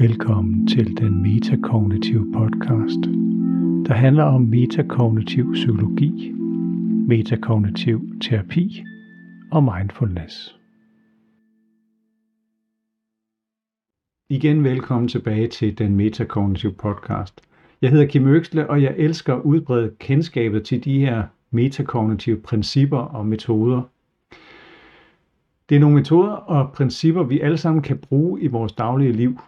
Velkommen til den metakognitive podcast, der handler om metakognitiv psykologi, metakognitiv terapi og mindfulness. Igen velkommen tilbage til den metakognitive podcast. Jeg hedder Kim Øksle, og jeg elsker at udbrede kendskabet til de her metakognitive principper og metoder. Det er nogle metoder og principper, vi alle sammen kan bruge i vores daglige liv.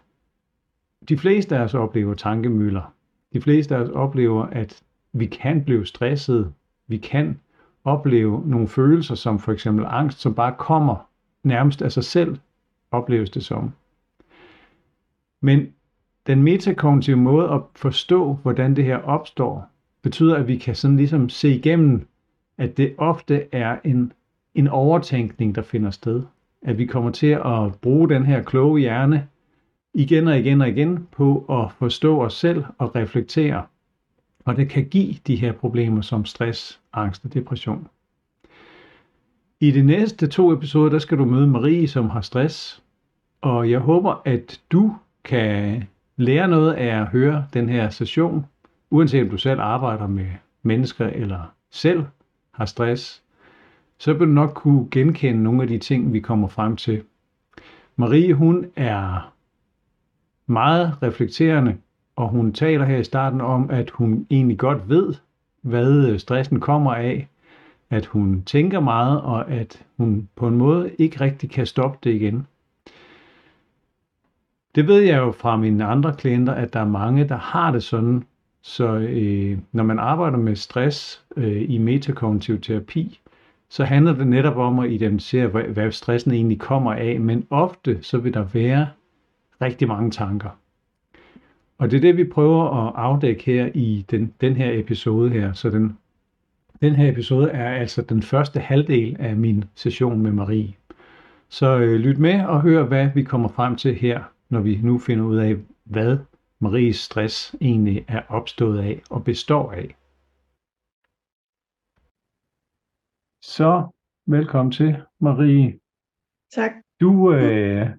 De fleste af os oplever tankemøller. De fleste af os oplever, at vi kan blive stresset. Vi kan opleve nogle følelser, som for eksempel angst, som bare kommer nærmest af sig selv, opleves det som. Men den metakognitive måde at forstå, hvordan det her opstår, betyder, at vi kan sådan ligesom se igennem, at det ofte er en, en overtænkning, der finder sted. At vi kommer til at bruge den her kloge hjerne igen og igen og igen på at forstå os selv og reflektere. Og det kan give de her problemer som stress, angst og depression. I de næste to episoder, der skal du møde Marie, som har stress. Og jeg håber, at du kan lære noget af at høre den her session, uanset om du selv arbejder med mennesker eller selv har stress, så vil du nok kunne genkende nogle af de ting, vi kommer frem til. Marie, hun er meget reflekterende, og hun taler her i starten om, at hun egentlig godt ved, hvad øh, stressen kommer af, at hun tænker meget, og at hun på en måde ikke rigtig kan stoppe det igen. Det ved jeg jo fra mine andre klienter, at der er mange, der har det sådan. Så øh, når man arbejder med stress øh, i metakognitiv terapi, så handler det netop om at identificere, hvad, hvad stressen egentlig kommer af. Men ofte så vil der være rigtig mange tanker. Og det er det, vi prøver at afdække her i den, den her episode her. Så den, den her episode er altså den første halvdel af min session med Marie. Så øh, lyt med og hør, hvad vi kommer frem til her når vi nu finder ud af, hvad Maries stress egentlig er opstået af og består af. Så velkommen til, Marie. Tak. Du, øh,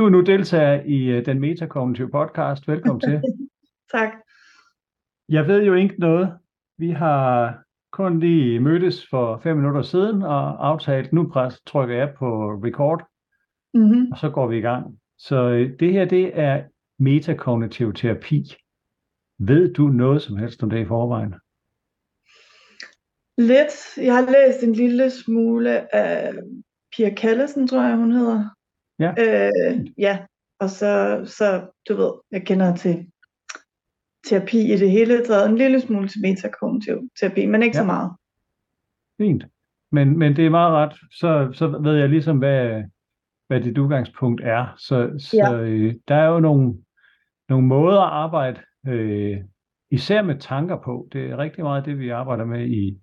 du er nu deltager i øh, den metakognitive podcast. Velkommen til. tak. Jeg ved jo ikke noget. Vi har kun lige mødtes for fem minutter siden og aftalt, nu pres, trykker jeg på record, mm-hmm. og så går vi i gang. Så øh, det her, det er metakognitiv terapi. Ved du noget som helst om det i forvejen? Lidt. Jeg har læst en lille smule af Pia Kallesen, tror jeg, hun hedder. Ja. Øh, ja, og så, så, du ved, jeg kender til terapi i det hele taget. En lille smule til metakognitiv terapi, men ikke ja. så meget. Fint. Men, men det er meget ret. Så, så ved jeg ligesom, hvad, hvad dit udgangspunkt er. Så, så ja. øh, der er jo nogle, nogle måder at arbejde, øh, især med tanker på. Det er rigtig meget det, vi arbejder med i,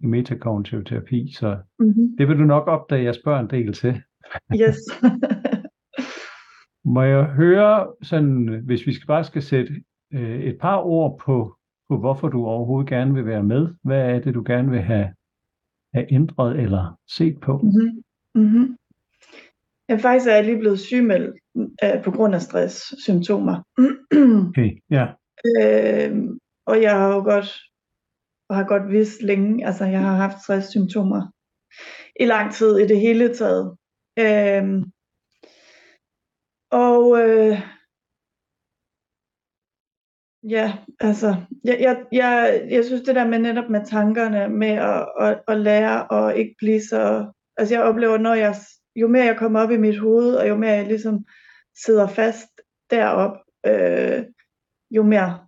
i metakognitiv terapi, så mm-hmm. det vil du nok opdage, jeg spørger en del til. Yes. Må jeg høre, sådan, hvis vi skal bare skal sætte øh, et par ord på, på, hvorfor du overhovedet gerne vil være med. Hvad er det, du gerne vil have, have ændret eller set på? Mm-hmm. Mm-hmm. Ja, faktisk er jeg lige blevet sygemeldt øh, på grund af stresssymptomer. okay, ja. Øh, og jeg har jo godt, og har godt vidst længe, altså jeg har haft stresssymptomer i lang tid i det hele taget. Øh, og øh, ja, altså, jeg, jeg, jeg, jeg synes det der med netop med tankerne, med at, at, at lære og ikke blive så, altså jeg oplever, når jeg jo mere jeg kommer op i mit hoved, og jo mere jeg ligesom sidder fast derop, øh, jo mere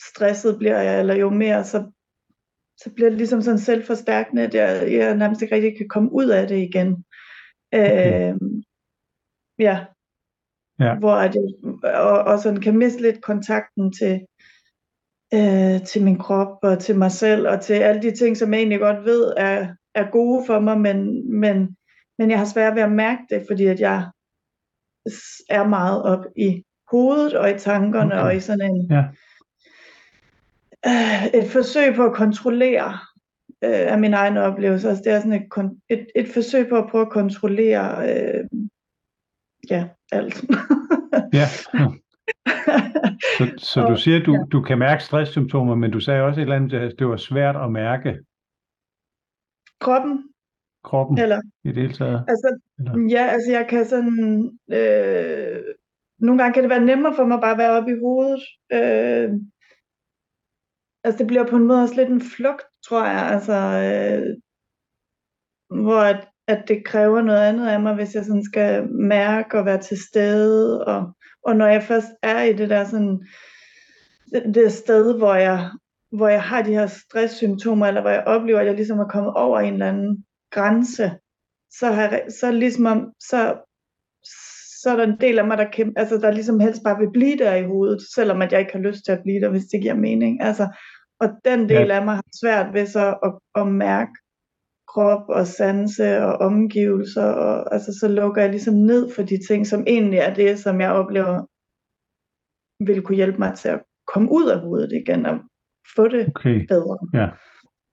stresset bliver jeg, eller jo mere så, så bliver det ligesom sådan selvforstærkende, at jeg, jeg nærmest ikke rigtig kan komme ud af det igen. Okay. Øh, ja. ja. Hvor at jeg, og, og sådan kan miste lidt kontakten til, øh, til min krop og til mig selv og til alle de ting, som jeg egentlig godt ved er, er gode for mig, men, men men jeg har svært ved at mærke det, fordi at jeg er meget op i hovedet og i tankerne okay. og i sådan en ja. øh, et forsøg på at kontrollere øh, af min egen oplevelse. Altså, det er sådan et, et, et forsøg på at prøve at kontrollere øh, ja, alt. Ja. Så, så du siger, at du, du kan mærke stresssymptomer, men du sagde også et eller andet, at det var svært at mærke Kroppen, kroppen eller i det hele taget. Altså, Eller? ja, altså jeg kan sådan, øh, nogle gange kan det være nemmere for mig bare at være oppe i hovedet. Øh, altså det bliver på en måde også lidt en flugt, tror jeg, altså, øh, hvor at, at det kræver noget andet af mig, hvis jeg sådan skal mærke og være til stede, og, og når jeg først er i det der sådan, det, det sted, hvor jeg, hvor jeg har de her stresssymptomer, eller hvor jeg oplever, at jeg ligesom er kommet over en eller anden grænse, så, har så ligesom om, så, så er der en del af mig, der, kæmper, altså, der ligesom helst bare vil blive der i hovedet, selvom at jeg ikke har lyst til at blive der, hvis det giver mening. Altså, og den del Ja. af mig har svært ved så at, at mærke krop og sanse og omgivelser, og altså, så lukker jeg ligesom ned for de ting, som egentlig er det, som jeg oplever vil kunne hjælpe mig til at komme ud af hovedet igen og få det Okay, bedre. Ja.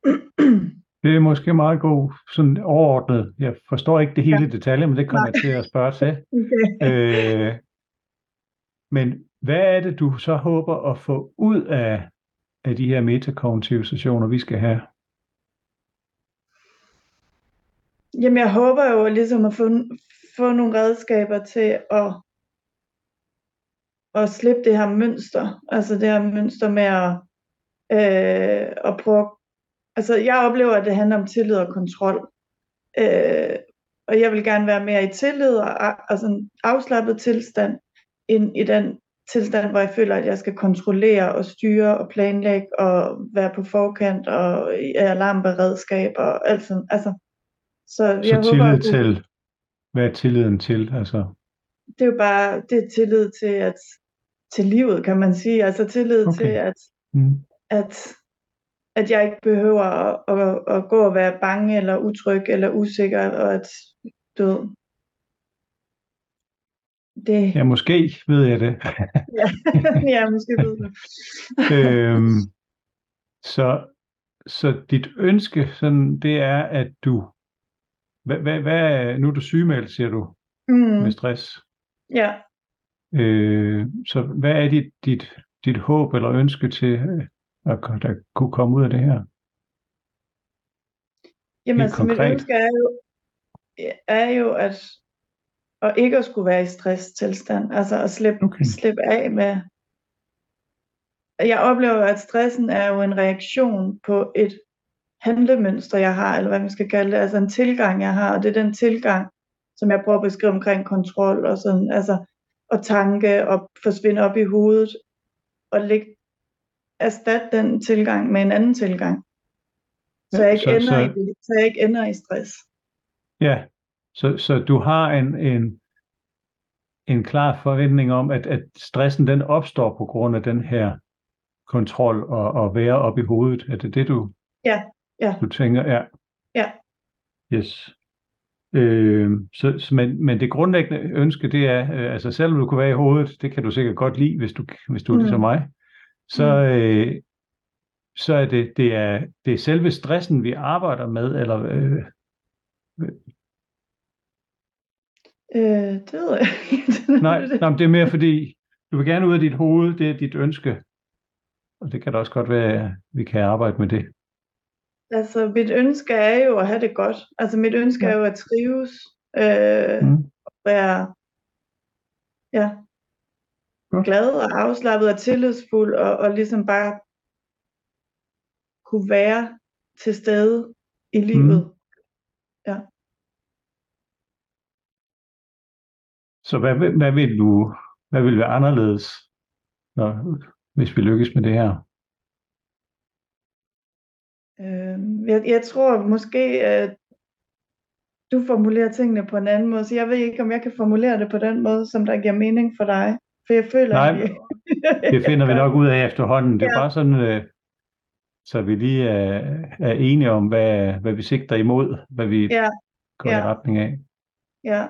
det er måske meget god, sådan overordnet. Jeg forstår ikke det hele i detaljer, men det kommer jeg til at spørge til. Okay. Øh, men hvad er det, du så håber at få ud af, af de her metakognitive sessioner, vi skal have? Jamen, jeg håber jo ligesom at få, få nogle redskaber til at, at slippe det her mønster. Altså det her mønster med at, øh, at prøve... Altså, jeg oplever, at det handler om tillid og kontrol. Øh, og jeg vil gerne være mere i tillid og altså en afslappet tilstand, end i den tilstand, hvor jeg føler, at jeg skal kontrollere og styre og planlægge og være på forkant og i alarmberedskab og alt sådan. Altså, så jeg Så håber, tillid du- til, hvad er tilliden til? Altså, det er jo bare det er tillid til at til livet, kan man sige. Altså tillid Okay. til at mm, at at jeg ikke behøver at, at, at gå og være bange eller utryg eller usikker, og at du ved, det, ja, måske ved jeg det. ja, ja, måske ved du. øhm, så, så dit ønske, sådan, det er, at du, hvad, hvad, hvad, nu er du sygemeldt, siger du, Mm, med stress. ja, Øh, så hvad er dit, dit, dit håb eller ønske til, ko- der kunne komme ud af det her? Jamen, altså, mit konkret. ønske er jo, er jo at, at ikke at skulle være i stresstilstand. Altså at slippe, Okay. slippe af med... Jeg oplever, at stressen er jo en reaktion på et handlemønster, jeg har, eller hvad man skal kalde det, altså en tilgang, jeg har, og det er den tilgang, som jeg prøver at beskrive omkring kontrol og sådan, altså, og tanke og forsvinde op i hovedet, og lægge, erstatte den tilgang med en anden tilgang. Så jeg ikke, Så- ender, så- i, så jeg ikke ender i stress. Ja, så, så du har en, en, en klar forventning om, at, at stressen den opstår på grund af den her kontrol og, og være op i hovedet. Er det det, du, Ja, ja. du tænker? Ja. Ja. Yes. Øh, så, så, men, men det grundlæggende ønske, det er, øh, altså selvom du kunne være i hovedet, det kan du sikkert godt lide, hvis du, hvis du er Mm. ligesom mig, så, øh, så er det, det, er, det er selve stressen, vi arbejder med, eller øh, Øh, det ved jeg ikke. Nej, nej, men det er mere fordi, du vil gerne ud af dit hoved, det er dit ønske. Og det kan da også godt være, at vi kan arbejde med det. Altså, mit ønske er jo at have det godt. Altså, mit ønske Ja. er jo at trives, øh, Mm. være ja. Glad og afslappet og tillidsfuld, og, og ligesom bare kunne være til stede i livet. Mm. Så hvad, vil- hvad vil du, hvad vil være anderledes, når, hvis vi lykkes med det her? Øh, jeg, jeg tror måske, at du formulerer tingene på en anden måde, så jeg ved ikke, om jeg kan formulere det på den måde, som der giver mening for dig. For jeg føler, Nej, vi... Det finder vi nok ud af efterhånden. Det er Ja. bare sådan, øh, så vi lige er, er enige om, hvad, hvad vi sigter imod, hvad vi Ja, går i ja. retning af. ja.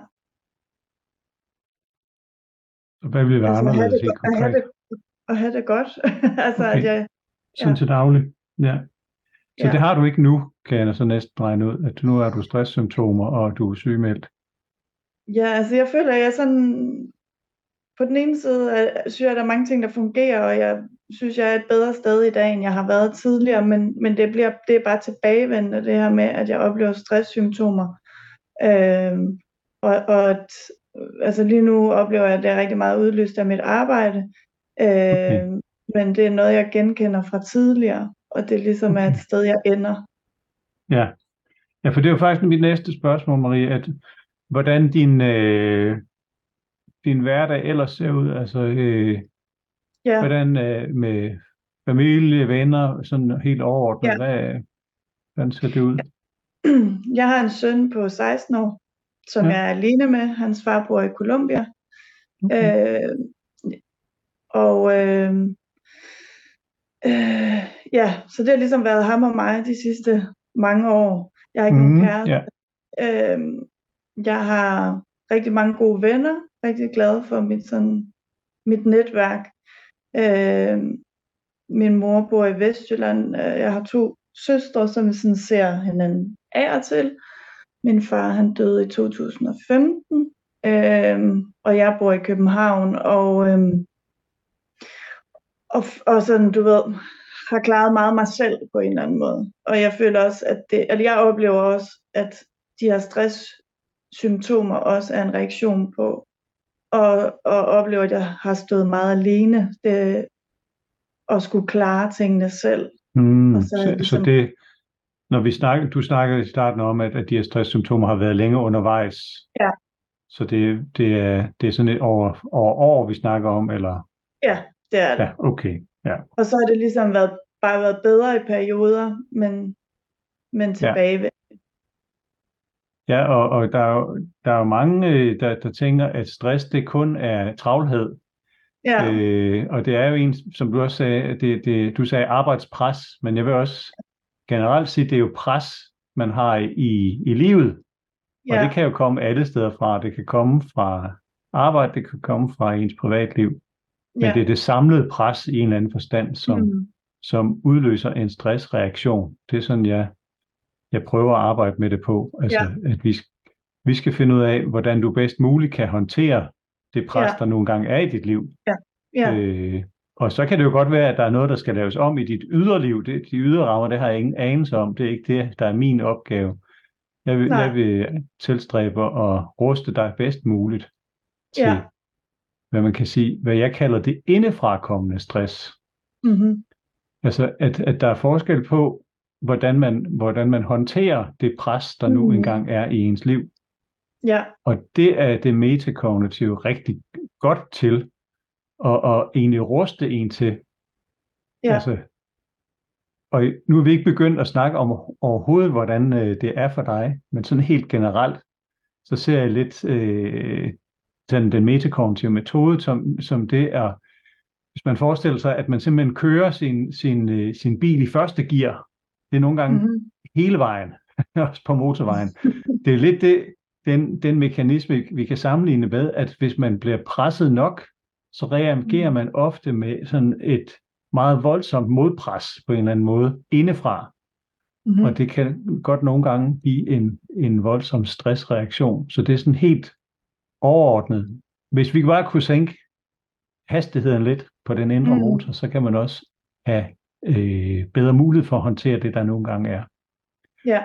Så hvad vil være Altså, anderledes helt at have konkret? det, at have det godt. altså, Okay. at jeg, Sådan Ja. til daglig. Ja. Så Ja. det har du ikke nu, kan jeg så næsten regne ud, at nu er du stresssymptomer, og du er sygemeldt. Ja, altså jeg føler, at jeg sådan... På den ene side øh, synes jeg, at der er mange ting, der fungerer, og jeg synes, jeg er et bedre sted i dag, end jeg har været tidligere, men, men det, bliver, det er bare tilbagevendende, det her med, at jeg oplever stresssymptomer. Øh, og, og at, altså lige nu oplever jeg, at det er rigtig meget udløst af mit arbejde, øh, okay. men det er noget, jeg genkender fra tidligere, og det ligesom okay. er et sted, jeg ender. Ja. ja, for det er jo faktisk mit næste spørgsmål, Marie, at hvordan din, øh, din hverdag ellers ser ud, altså øh, ja. hvordan øh, med familie, venner, sådan helt overordnet, ja. hvad, hvordan ser det ud? Jeg har en søn på 16 år, som ja. jeg er alene med. Hans far bor i Colombia. Okay. Øh, og øh, øh, ja, så det har ligesom været ham og mig de sidste mange år. Jeg har ikke mm, nogen mhm, kæreste. Yeah. Øh, jeg har rigtig mange gode venner. Rigtig glad for mit, sådan, mit netværk. Øh, min mor bor i Vestjylland. Øh, jeg har to søstre, som sådan ser hinanden af og til. Min far han døde i 2015, øh, og jeg bor i København, og, øh, og, og sådan, du ved, har klaret meget mig selv på en eller anden måde. Og jeg føler også, at det, eller jeg oplever også, at de her stresssymptomer også er en reaktion på, og, og oplever, at jeg har stået meget alene, det, og skulle klare tingene selv. Mm, så, så, ligesom, så det, når vi snakker, du snakkede i starten om, at, at de her stresssymptomer har været længe undervejs. Ja. Så det, det, er, det er sådan et over, over år, vi snakker om, eller? Ja, det er det. Ja, okay. Ja. Og så har det ligesom været, bare været bedre i perioder, men, men tilbage. Ja. Ja, og, og der, er jo, der er jo mange, øh, der, der tænker, at stress det kun er travlhed. Ja. Øh, og det er jo en, som du også sagde, det, det, du sagde arbejdspres, men jeg vil også generelt sige, det er jo pres, man har i, i livet. Ja. Og det kan jo komme alle steder fra. Det kan komme fra arbejde, det kan komme fra ens privatliv. Men ja. det er det samlede pres i en eller anden forstand, som, mm. som udløser en stressreaktion. Det er sådan, jeg, jeg prøver at arbejde med det på. Altså, ja. at vi, vi skal finde ud af, hvordan du bedst muligt kan håndtere det pres, ja. der nogle gange er i dit liv. Ja. Ja. Øh, og så kan det jo godt være, at der er noget, der skal laves om i dit yderliv. Det, de ydre rammer, det har jeg ingen anelse om. Det er ikke det, der er min opgave. Jeg vil, jeg vil tilstræbe og ruste dig bedst muligt til, ja. hvad man kan sige, hvad jeg kalder det indefrakommende stress. Mm-hmm. Altså, at, at der er forskel på, hvordan man, hvordan man håndterer det pres, der nu mm-hmm. engang er i ens liv. Ja. Og det er det metakognitive rigtig godt til og, og egentlig ruste en til. Ja. Altså, og nu er vi ikke begyndt at snakke om overhovedet, hvordan øh, det er for dig, men sådan helt generelt, så ser jeg lidt øh, den, den metakognitive metode, som, som det er, hvis man forestiller sig, at man simpelthen kører sin, sin, øh, sin bil i første gear, det er nogle gange mm-hmm. hele vejen, også på motorvejen. det er lidt det, den, den mekanisme, vi kan sammenligne med, at hvis man bliver presset nok, så reagerer mm. man ofte med sådan et meget voldsomt modpres på en eller anden måde indefra. Mm-hmm. Og det kan godt nogle gange give en, en voldsom stressreaktion. Så det er sådan helt overordnet. Hvis vi bare kunne sænke hastigheden lidt på den indre mm. motor, så kan man også have øh, bedre mulighed for at håndtere det, der nogle gange er. Ja.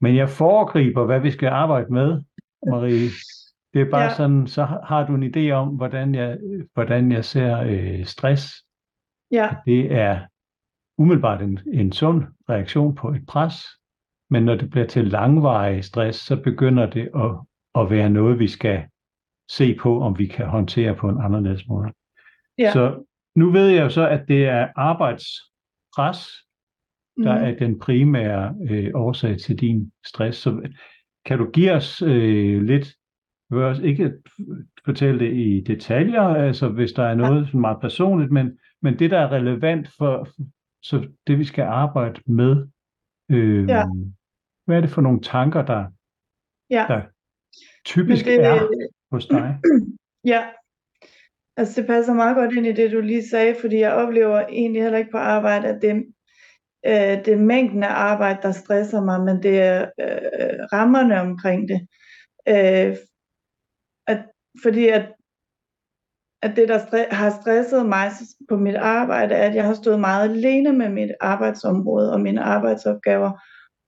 Men jeg foregriber, hvad vi skal arbejde med, Marie. Det er bare ja. sådan, så har du en idé om, hvordan jeg, hvordan jeg ser øh, stress. Ja. Det er umiddelbart en, en sund reaktion på et pres, men når det bliver til langvarig stress, så begynder det at, at være noget, vi skal se på, om vi kan håndtere på en anderledes måde. Ja. Så nu ved jeg jo så, at det er arbejdspres, der mm. er den primære øh, årsag til din stress. Så kan du give os øh, lidt ikke fortælle det i detaljer, altså hvis der er noget som meget personligt, men, men det, der er relevant for så det, vi skal arbejde med. Øh, ja. Hvad er det for nogle tanker, der, ja. der typisk det, er hos dig? Ja, altså det passer meget godt ind i det, du lige sagde, fordi jeg oplever egentlig heller ikke på arbejde, at det, øh, det er mængden af arbejde, der stresser mig, men det er øh, rammerne omkring det. Øh, at fordi at, at det, der stre- har stresset mig på mit arbejde, er, at jeg har stået meget alene med mit arbejdsområde og mine arbejdsopgaver,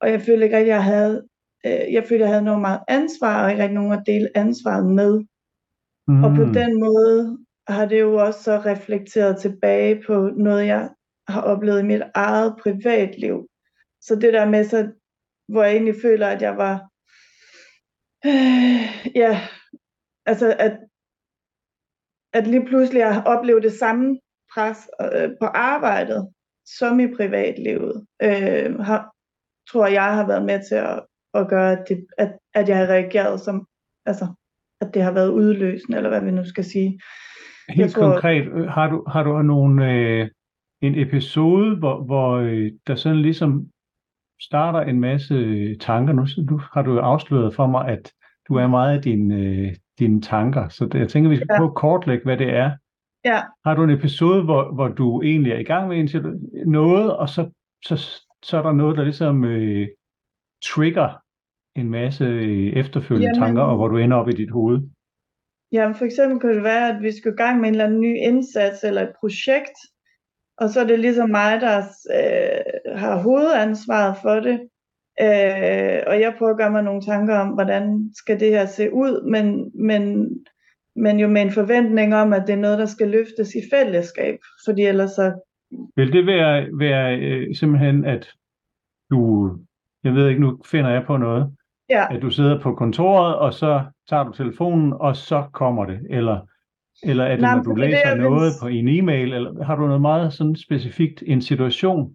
og jeg følte ikke, at jeg havde, øh, jeg følte, at jeg havde noget meget ansvar, og ikke rigtig nogen at dele ansvaret med. Mm. Og på mm. den måde har det jo også så reflekteret tilbage på noget, jeg har oplevet i mit eget privatliv. Så det der med, så, hvor jeg egentlig føler, at jeg var, øh, ja, altså at, at lige pludselig jeg oplevet det samme pres øh, på arbejdet, som i privatlivet, øh, har, tror jeg har været med til at, at gøre, at, det, at, at jeg har reageret som, altså, at det har været udløsende, eller hvad vi nu skal sige. Helt tror, konkret, øh, har du, har du nogen, øh, en episode, hvor, hvor øh, der sådan ligesom starter en masse tanker. Nu, nu har du afsløret for mig, at du er meget af din, øh, dine tanker, så det, jeg tænker, vi skal ja. prøve at kortlægge, hvad det er. Ja. Har du en episode, hvor, hvor du egentlig er i gang med noget, og så, så, så er der noget, der ligesom øh, trigger en masse øh, efterfølgende Jamen, tanker, og hvor du ender op i dit hoved? Jamen for eksempel kunne det være, at vi skulle i gang med en eller anden ny indsats eller et projekt, og så er det ligesom mig, der øh, har hovedansvaret for det. Øh, og jeg prøver at gøre mig nogle tanker om, hvordan skal det her se ud, men, men, men jo med en forventning om, at det er noget, der skal løftes i fællesskab, fordi ellers så... Vil det være, være øh, simpelthen, at du, jeg ved ikke, nu finder jeg på noget, ja. at du sidder på kontoret, og så tager du telefonen, og så kommer det, eller eller er det, Nej, når du læser det, noget på en e-mail, eller har du noget meget sådan specifikt, en situation,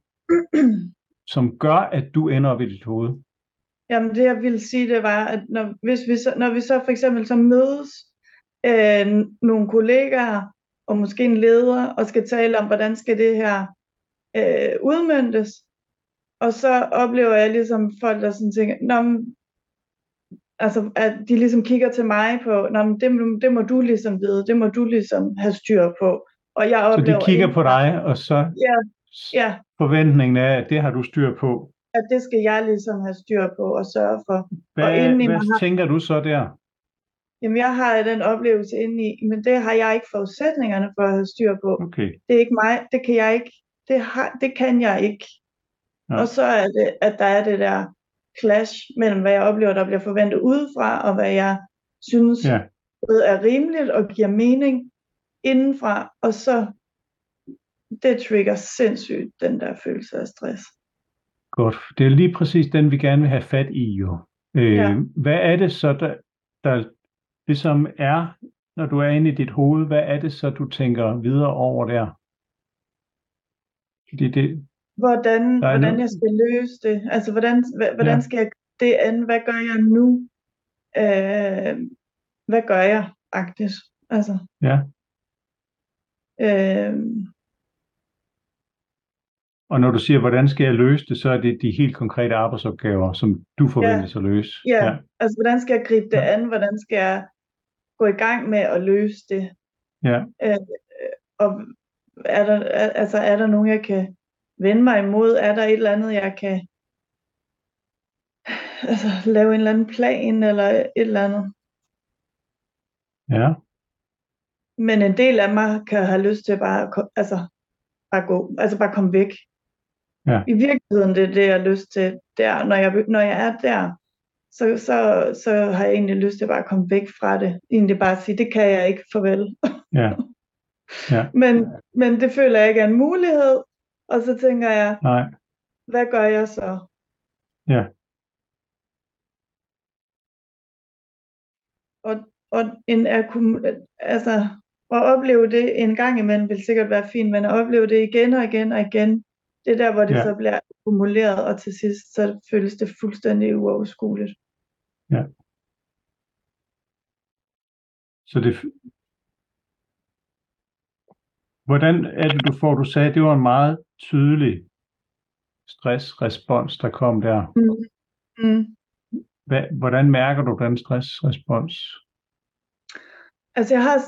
som gør, at du ender op i dit hoved? Jamen det jeg ville sige, det var, at når, hvis vi så, når vi så for eksempel så mødes øh, nogle kollegaer, og måske en leder, og skal tale om, hvordan skal det her øh, udmyndtes, og så oplever jeg ligesom folk, der sådan tænker, Nå, altså, at de ligesom kigger til mig på, Nå, men det, det må du ligesom vide, det må du ligesom have styr på. Og jeg oplever, så de kigger på dig, og så ja, ja. forventningen er, at det har du styr på? At det skal jeg ligesom have styr på og sørge for. Hvad, og hvad har, tænker du så der? Jamen, jeg har den oplevelse inde i, men det har jeg ikke forudsætningerne for at have styr på. Okay. Det er ikke mig, det kan jeg ikke, det, har, det kan jeg ikke. Ja. Og så er det, at der er det der, clash mellem, hvad jeg oplever, der bliver forventet udefra, og hvad jeg synes ja. både er rimeligt og giver mening indenfra, og så det trigger sindssygt den der følelse af stress. Godt. Det er lige præcis den, vi gerne vil have fat i jo. Øh, ja. Hvad er det så, der, der ligesom er, når du er inde i dit hoved, hvad er det så, du tænker videre over der? Det, det, hvordan, hvordan jeg skal løse det. Altså, hvordan, hvordan ja. skal jeg det an? Hvad gør jeg nu? Øh, hvad gør jeg faktisk? Altså, ja. Øh, og når du siger, hvordan skal jeg løse det, så er det de helt konkrete arbejdsopgaver, som du forventes ja, at løse. Ja. ja, altså hvordan skal jeg gribe det ja. an? Hvordan skal jeg gå i gang med at løse det? Ja. Øh, og er der, altså, er der nogen, jeg kan vende mig imod? Er der et eller andet, jeg kan altså, lave en eller anden plan, eller et eller andet? Ja. Men en del af mig kan have lyst til bare, altså, bare gå, altså bare komme væk. Ja. I virkeligheden, det er det, jeg har lyst til der. Når jeg, når jeg er der, så, så, så har jeg egentlig lyst til bare at komme væk fra det. Egentlig bare at sige, det kan jeg ikke, farvel. Ja. Ja. men, men det føler jeg ikke er en mulighed, og så tænker jeg, Nej. hvad gør jeg så? Ja. Og, og en altså, at opleve det en gang imellem vil sikkert være fint, men at opleve det igen og igen og igen, det er der, hvor det ja. så bliver akkumuleret, og til sidst så føles det fuldstændig uoverskueligt. Ja. Så det, Hvordan er det, du får, du sagde, det var en meget tydelig stressrespons, der kom der. Mm. Mm. Hvad, hvordan mærker du den stressrespons? Altså jeg har,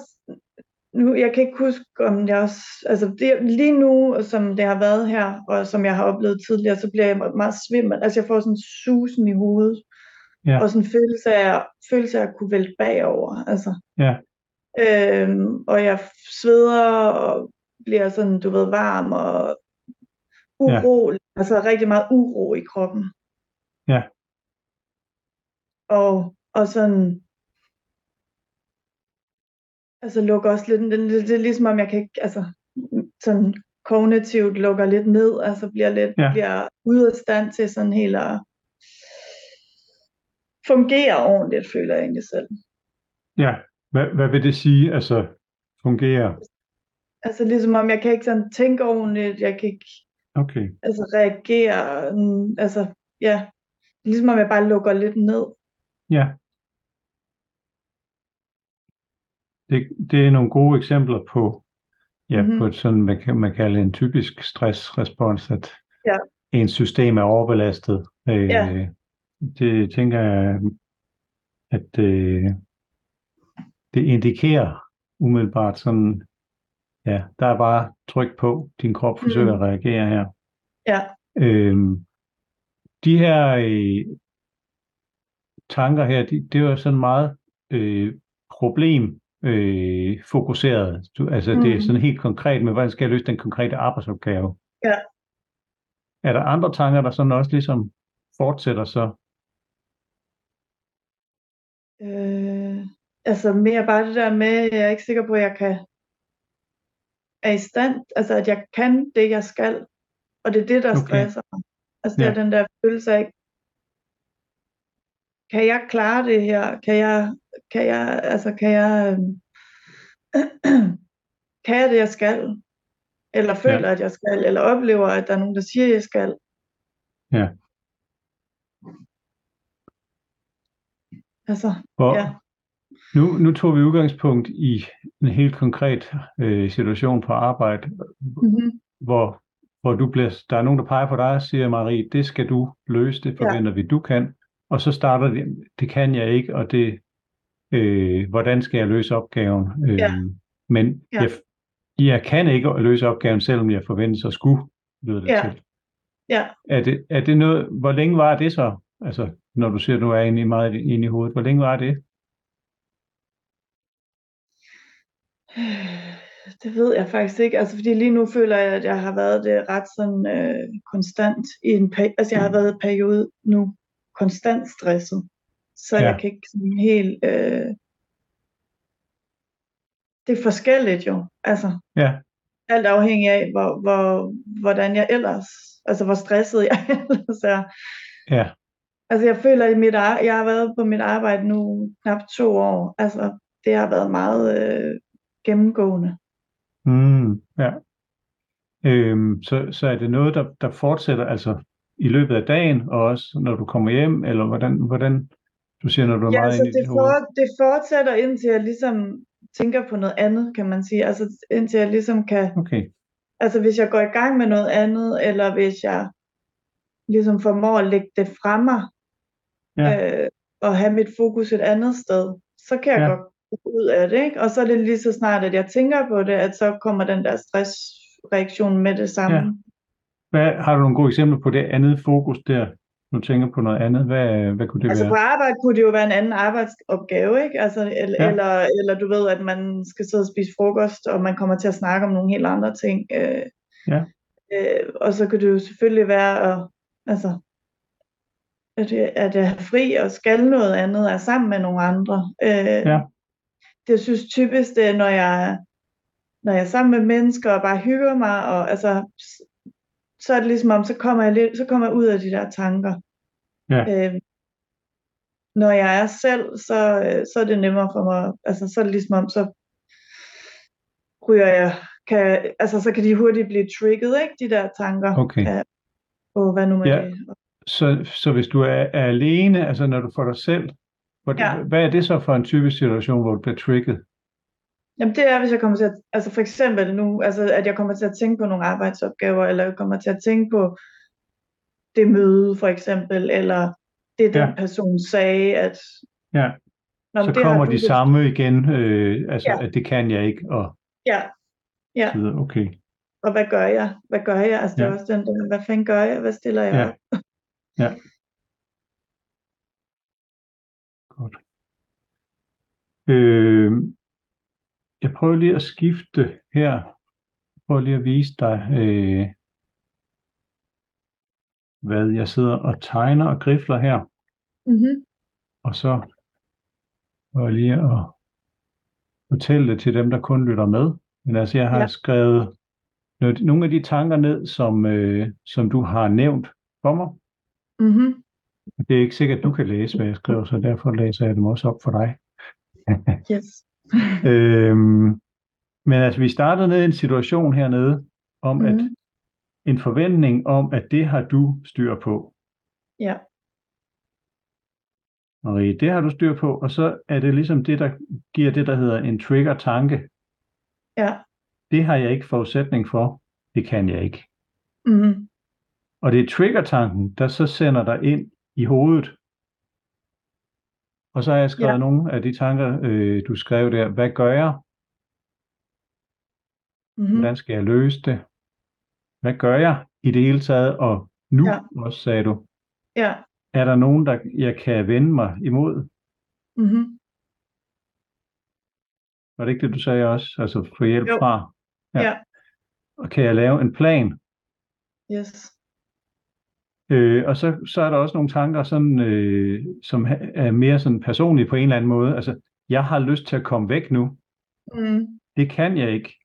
nu, jeg kan ikke huske om jeg også, altså det, lige nu, som det har været her, og som jeg har oplevet tidligere, så bliver jeg meget svimmel. Altså jeg får sådan susen i hovedet. Ja. Og sådan en følelse af, følelse af at kunne vælte bagover. Altså. Ja. Øhm, og jeg sveder og bliver sådan, du ved, varm og urolig. Ja. Altså rigtig meget uro i kroppen. Ja. Og, og sådan, altså lukker også lidt, det, det, det er ligesom om jeg kan ikke, altså sådan kognitivt lukker lidt ned, altså bliver lidt, Ja. bliver ude af stand til sådan helt at fungere ordentligt, føler jeg egentlig selv. Ja. Hvad, hvad vil det sige, altså fungere? Altså ligesom om jeg kan ikke sådan tænke ordentligt, jeg kan ikke Okay. altså reagere, mm, altså ja, ligesom om jeg bare lukker lidt ned. Ja. Det, det er nogle gode eksempler på, ja, Mhm. på et sådan, man kan man kalde en typisk stressrespons, at Ja. ens system er overbelastet. Øh, Ja. Det tænker jeg, at øh, det indikerer umiddelbart sådan, ja, der er bare tryk på, din krop forsøger Mm. at reagere her. Ja, Øhm, de her øh, tanker her, de, det var sådan meget øh, problem øh, fokuseret. Du, altså det er Mm. sådan helt konkret med, hvordan skal jeg løse den konkrete arbejdsopgave. Ja. Er der andre tanker, der sådan også ligesom fortsætter så? øh, altså mere bare det der med, at jeg er ikke sikker på, at jeg kan er i stand, altså at jeg kan det, jeg skal, og det er det, der Okay. stresser mig. Altså det er Ja. den der følelse af, kan jeg klare det her? Kan jeg, kan jeg, altså kan jeg, kan jeg det, jeg skal? Eller føler, at jeg skal, eller oplever, at der er nogen, der siger, at jeg skal. Ja. Altså, Hvor, ja. Nu, nu tog vi udgangspunkt i en helt konkret øh, situation på arbejde, Mm-hmm. hvor, hvor du bliver, der er nogen, der peger på dig og siger, Marie, det skal du løse, det forventer ja. vi, du kan. Og så starter det, det kan jeg ikke, og det, øh, hvordan skal jeg løse opgaven? Øh, Ja. Men Ja. jeg, jeg kan ikke løse opgaven, selvom jeg forventes at skulle, lyder det Ja. til. Ja. Er det, er det noget, hvor længe var det så? Altså, når du siger, at du er inde i meget inde i hovedet, hvor længe var det? Det ved jeg faktisk ikke, altså fordi lige nu føler jeg, at jeg har været det ret sådan øh, konstant i en peri- altså jeg har været i en periode nu konstant stresset, så Ja. jeg kan ikke sådan helt, øh, det er forskelligt jo, altså Ja, alt afhængig af, hvor, hvor, hvordan jeg ellers, altså hvor stresset jeg ellers er. ja, Altså jeg føler, at mit, jeg har været på mit arbejde nu knap to år, altså det har været meget øh, gennemgående. mm, ja. Øhm, så, så er det noget, der, der fortsætter altså i løbet af dagen, og også når du kommer hjem, eller hvordan, hvordan du siger, når du er Ja, meget altså det, for, det fortsætter indtil jeg ligesom tænker på noget andet, kan man sige. Altså indtil jeg ligesom kan, Okay, altså hvis jeg går i gang med noget andet, eller hvis jeg ligesom formår at lægge det fra mig, Ja. øh, og have mit fokus et andet sted, så kan jeg Ja. godt ud af det, ikke? Og så er det lige så snart, at jeg tænker på det, at så kommer den der stressreaktion med det samme. Ja. Hvad, har du nogle gode eksempler på det andet fokus der? Nu tænker på noget andet. Hvad, hvad kunne det Altså på være? arbejde kunne det jo være en anden arbejdsopgave, ikke? Altså, eller, Ja. eller, eller du ved, at man skal sidde og spise frokost, og man kommer til at snakke om nogle helt andre ting. Øh, Ja. øh, og så kan det jo selvfølgelig være, at, altså, at, at jeg er fri og skal noget andet, er sammen med nogle andre. Øh, Ja. Det jeg synes typisk, det er, når jeg, når jeg er sammen med mennesker og bare hygger mig, og altså, så er det ligesom om, så kommer jeg, lidt, så kommer jeg ud af de der tanker. Ja. Øh, når jeg er selv, så, øh, så er det nemmere for mig, altså så er det ligesom om, så ryger jeg, kan, altså så kan de hurtigt blive trigget, ikke, de der tanker. Okay. Ja. Og hvad nu med Ja. det? Så, så hvis du er, er alene, altså når du får dig selv, hvordan, Ja. hvad er det så for en typisk situation, hvor du bliver trigget? Jamen det er, hvis jeg kommer til at, altså for eksempel nu, altså at jeg kommer til at tænke på nogle arbejdsopgaver, eller jeg kommer til at tænke på det møde for eksempel, eller det den Ja. person sagde, at Ja. Nå, Så det kommer de vist- samme igen, øh, altså Ja. at det kan jeg ikke, og Ja, ja. så. Okay. og hvad gør jeg? Hvad gør jeg? Altså det er også den der, hvad fanden gør jeg? Hvad stiller jeg Ja. op? Ja. Godt. Øh, jeg prøver lige at skifte her. Jeg prøver lige at vise dig, øh, hvad jeg sidder og tegner og grifler her. Mm-hmm. Og så prøver jeg lige at fortælle det til dem, der kun lytter med. Men altså, jeg har ja. Skrevet nogle af de tanker ned, som, øh, som du har nævnt for mig. Mm-hmm. Det er ikke sikkert, at du kan læse, hvad jeg skriver, så derfor læser jeg dem også op for dig. Yes. øhm, men altså, vi startede ned i en situation hernede, om mm. at Mhm. en forventning om, at det har du styr på. Ja. Marie, det har du styr på, og så er det ligesom det, der giver det, der hedder en trigger-tanke. Ja. Det har jeg ikke forudsætning for. Det kan jeg ikke. Mm-hmm. Og det er trigger-tanken, der så sender dig ind i hovedet. Og så har jeg skrevet ja. Nogle af de tanker, øh, du skrev der. Hvad gør jeg? Mm-hmm. Hvordan skal jeg løse det? Hvad gør jeg i det hele taget? Og nu. Ja. også, sagde du. Ja. Er der nogen, der jeg kan vende mig imod? Mm-hmm. Var det ikke det, du sagde også? Altså få hjælp Jo. fra? Ja. Ja. Og kan jeg lave en plan? Yes. Øh, og så, så er der også nogle tanker, sådan, øh, som er mere sådan personlige på en eller anden måde. Altså, jeg har lyst til at komme væk nu. Mm. Det kan jeg ikke.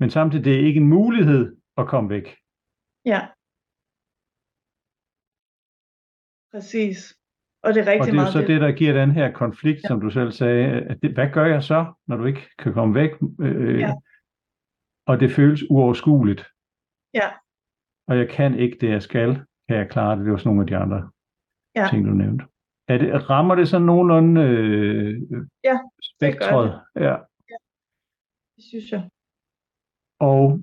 Men samtidig det er ikke en mulighed at komme væk. Ja. Præcis. Og det er Og rigtig det er meget så det, der giver den her konflikt, Ja. som du selv sagde. At det, hvad gør jeg så, når du ikke kan komme væk? Øh, Ja. Og det føles uoverskueligt. Ja. Og jeg kan ikke det, jeg skal. Kan jeg klare det? Det var sådan nogle af de andre Ja. ting, du nævnte. Er det, rammer det sådan nogenlunde øh, Ja, spektret? Ja. Det synes jeg. Og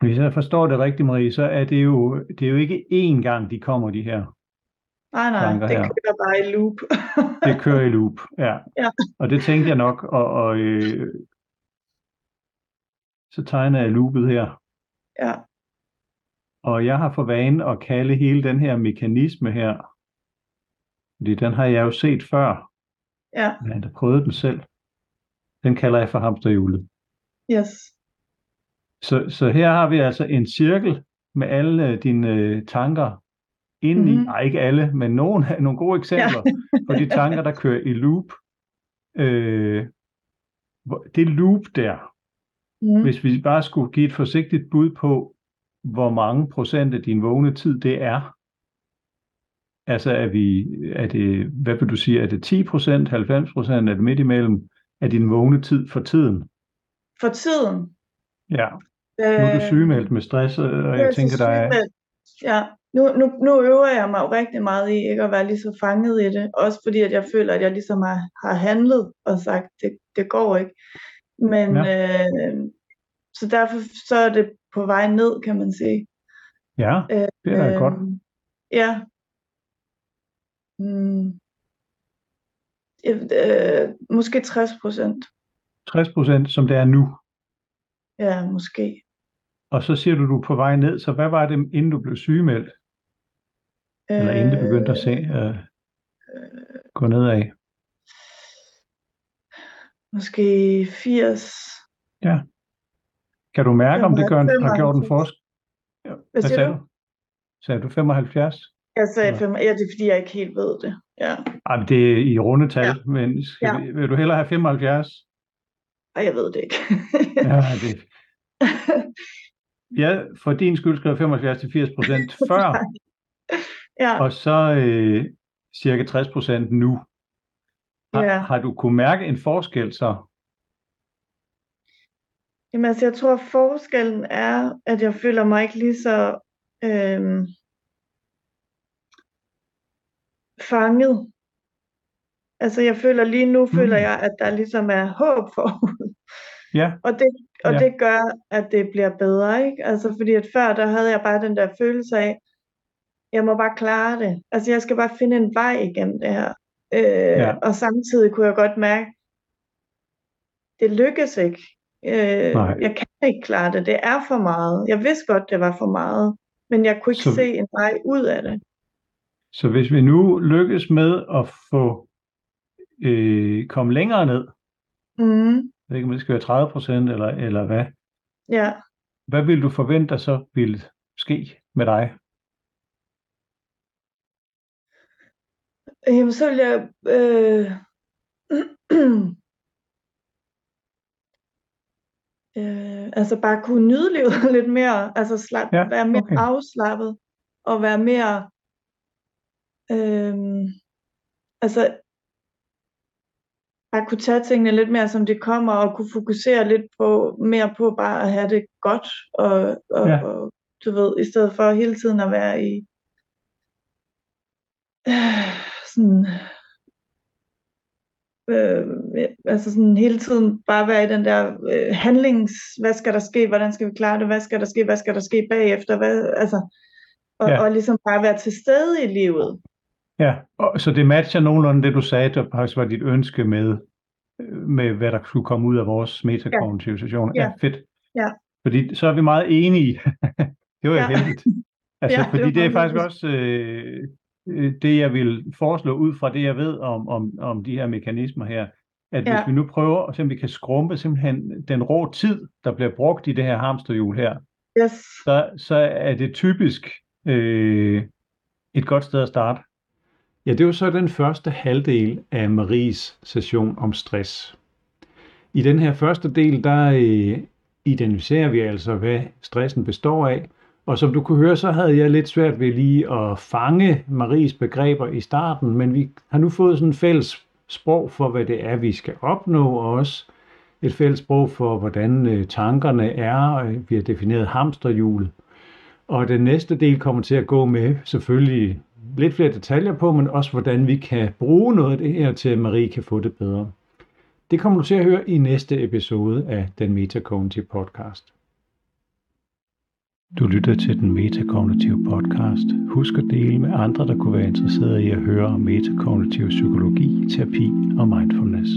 hvis jeg forstår det rigtigt, Marie, så er det jo, det er jo ikke én gang, de kommer, de her. Nej, nej, det her. kører bare i loop. Det kører i loop, ja. Ja. Og det tænkte jeg nok, og, og øh, så tegner jeg loopet her. ja. Og jeg har for vane at kalde hele den her mekanisme her, fordi den har jeg jo set før, Ja. men jeg har prøvet den selv. Den kalder jeg for hamsterhjulet. Yes. Så, så her har vi altså en cirkel med alle øh, dine øh, tanker inde i, Mhm. nej ikke alle, men nogle, nogle gode eksempler på de tanker, der kører i loop. Øh, det loop der, Mm. hvis vi bare skulle give et forsigtigt bud på, hvor mange procent af din vågne tid det er. Altså er vi, er det, hvad vil du sige, er det 10 procent, 90 procent, er det midt imellem af din vågne tid for tiden? For tiden. Ja, nu er du sygemeldt med stress, og Øh, jeg tænker, der er. Ja, nu, nu, nu øver jeg mig jo rigtig meget i ikke at være lige så fanget i det. Også fordi, at jeg føler, at jeg ligesom har, har handlet og sagt, det, det går ikke. Men Ja. øh, så derfor så er det på vej ned, kan man sige. ja, det er da godt. Ja. Mm. Øh, måske 60 procent. 60 procent, som det er nu. Ja, måske. Og så siger du, du er på vej ned, så hvad var det, inden du blev sygemeldt? Eller inden det begyndte at se, øh, gå nedad? Måske 80. Kan du mærke, om det gør en, har gjort en 95. forskel? Ja, Hvad siger du? Sagde du 75? Jeg sagde Eller? fem. Ja, det er fordi, jeg ikke helt ved det. Ja. Ej, men det er i rundetal, ja. men skal Ja. vi, vil du hellere have 75? Ej, jeg ved det ikke. Ja, det, ja, for din skyld skrev 75 til 80 procent før, ja, og så øh, cirka 60 procent nu. Har, Ja. har du kunne mærke en forskel så? Jamen, altså, jeg tror, forskellen er, at jeg føler mig ikke lige så øhm, fanget. Altså, jeg føler lige nu, mm. føler jeg, at der ligesom er håb forud. Ja, Og det, og Ja. det gør, at det bliver bedre, ikke? Altså, fordi at før, der havde jeg bare den der følelse af, jeg må bare klare det. Altså, jeg skal bare finde en vej igennem det her. Øh, Ja. Og samtidig kunne jeg godt mærke, det lykkes ikke. Øh, Nej. jeg kan ikke klare det. Det er for meget. Jeg vidste godt, det var for meget. Men jeg kunne ikke Så- se en vej ud af det. så hvis vi nu lykkes med at få øh, komme længere ned, Mm. jeg ved ikke om det skal være 30 procent eller, eller hvad, Ja. hvad vil du forvente, der så vil ske med dig? Jamen, så vil jeg... Øh... øh, altså bare kunne nyde livet lidt mere. Altså slap, Ja, være mere okay. afslappet. Og være mere... Øh... Altså... Bare kunne tage tingene lidt mere, som det kommer, og kunne fokusere lidt på mere på bare at have det godt, og, og, ja. og du ved, i stedet for hele tiden at være i øh, sådan øh, altså sådan hele tiden bare være i den der øh, handlings, hvad skal der ske, hvordan skal vi klare det, hvad skal der ske, hvad skal der ske bagefter, hvad, altså, og, Ja. ja. og ligesom bare være til stede i livet. Ja, og, så det matcher nogenlunde det, du sagde, der faktisk var dit ønske med, øh, med hvad der skulle komme ud af vores metakognitive session. Ja. Ja. ja, fedt. Ja. Fordi så er vi meget enige. det var jo Ja. heldigt. Altså, Ja, ja, det fordi var det er faktisk også øh, det, jeg vil foreslå ud fra det, jeg ved om, om, om de her mekanismer her. At Ja. hvis vi nu prøver at se, om vi kan skrumpe simpelthen den rå tid, der bliver brugt i det her hamsterhjul her, Yes. så, så er det typisk øh, et godt sted at starte. Ja, det var så den første halvdel af Maries session om stress. I den her første del, der øh, identificerer vi altså, hvad stressen består af. Og som du kunne høre, så havde jeg lidt svært ved lige at fange Maries begreber i starten, men vi har nu fået sådan en fælles sprog for, hvad det er, vi skal opnå, og også et fælles sprog for, hvordan øh, tankerne er, og vi har defineret hamsterhjulet. Og den næste del kommer til at gå med selvfølgelig lidt flere detaljer på, men også hvordan vi kan bruge noget af det her til, at Marie kan få det bedre. Det kommer du til at høre i næste episode af den Metacognitive podcast. Du lytter til den metakognitive podcast. Husk at dele med andre, der kunne være interesserede i at høre om metakognitiv psykologi, terapi og mindfulness.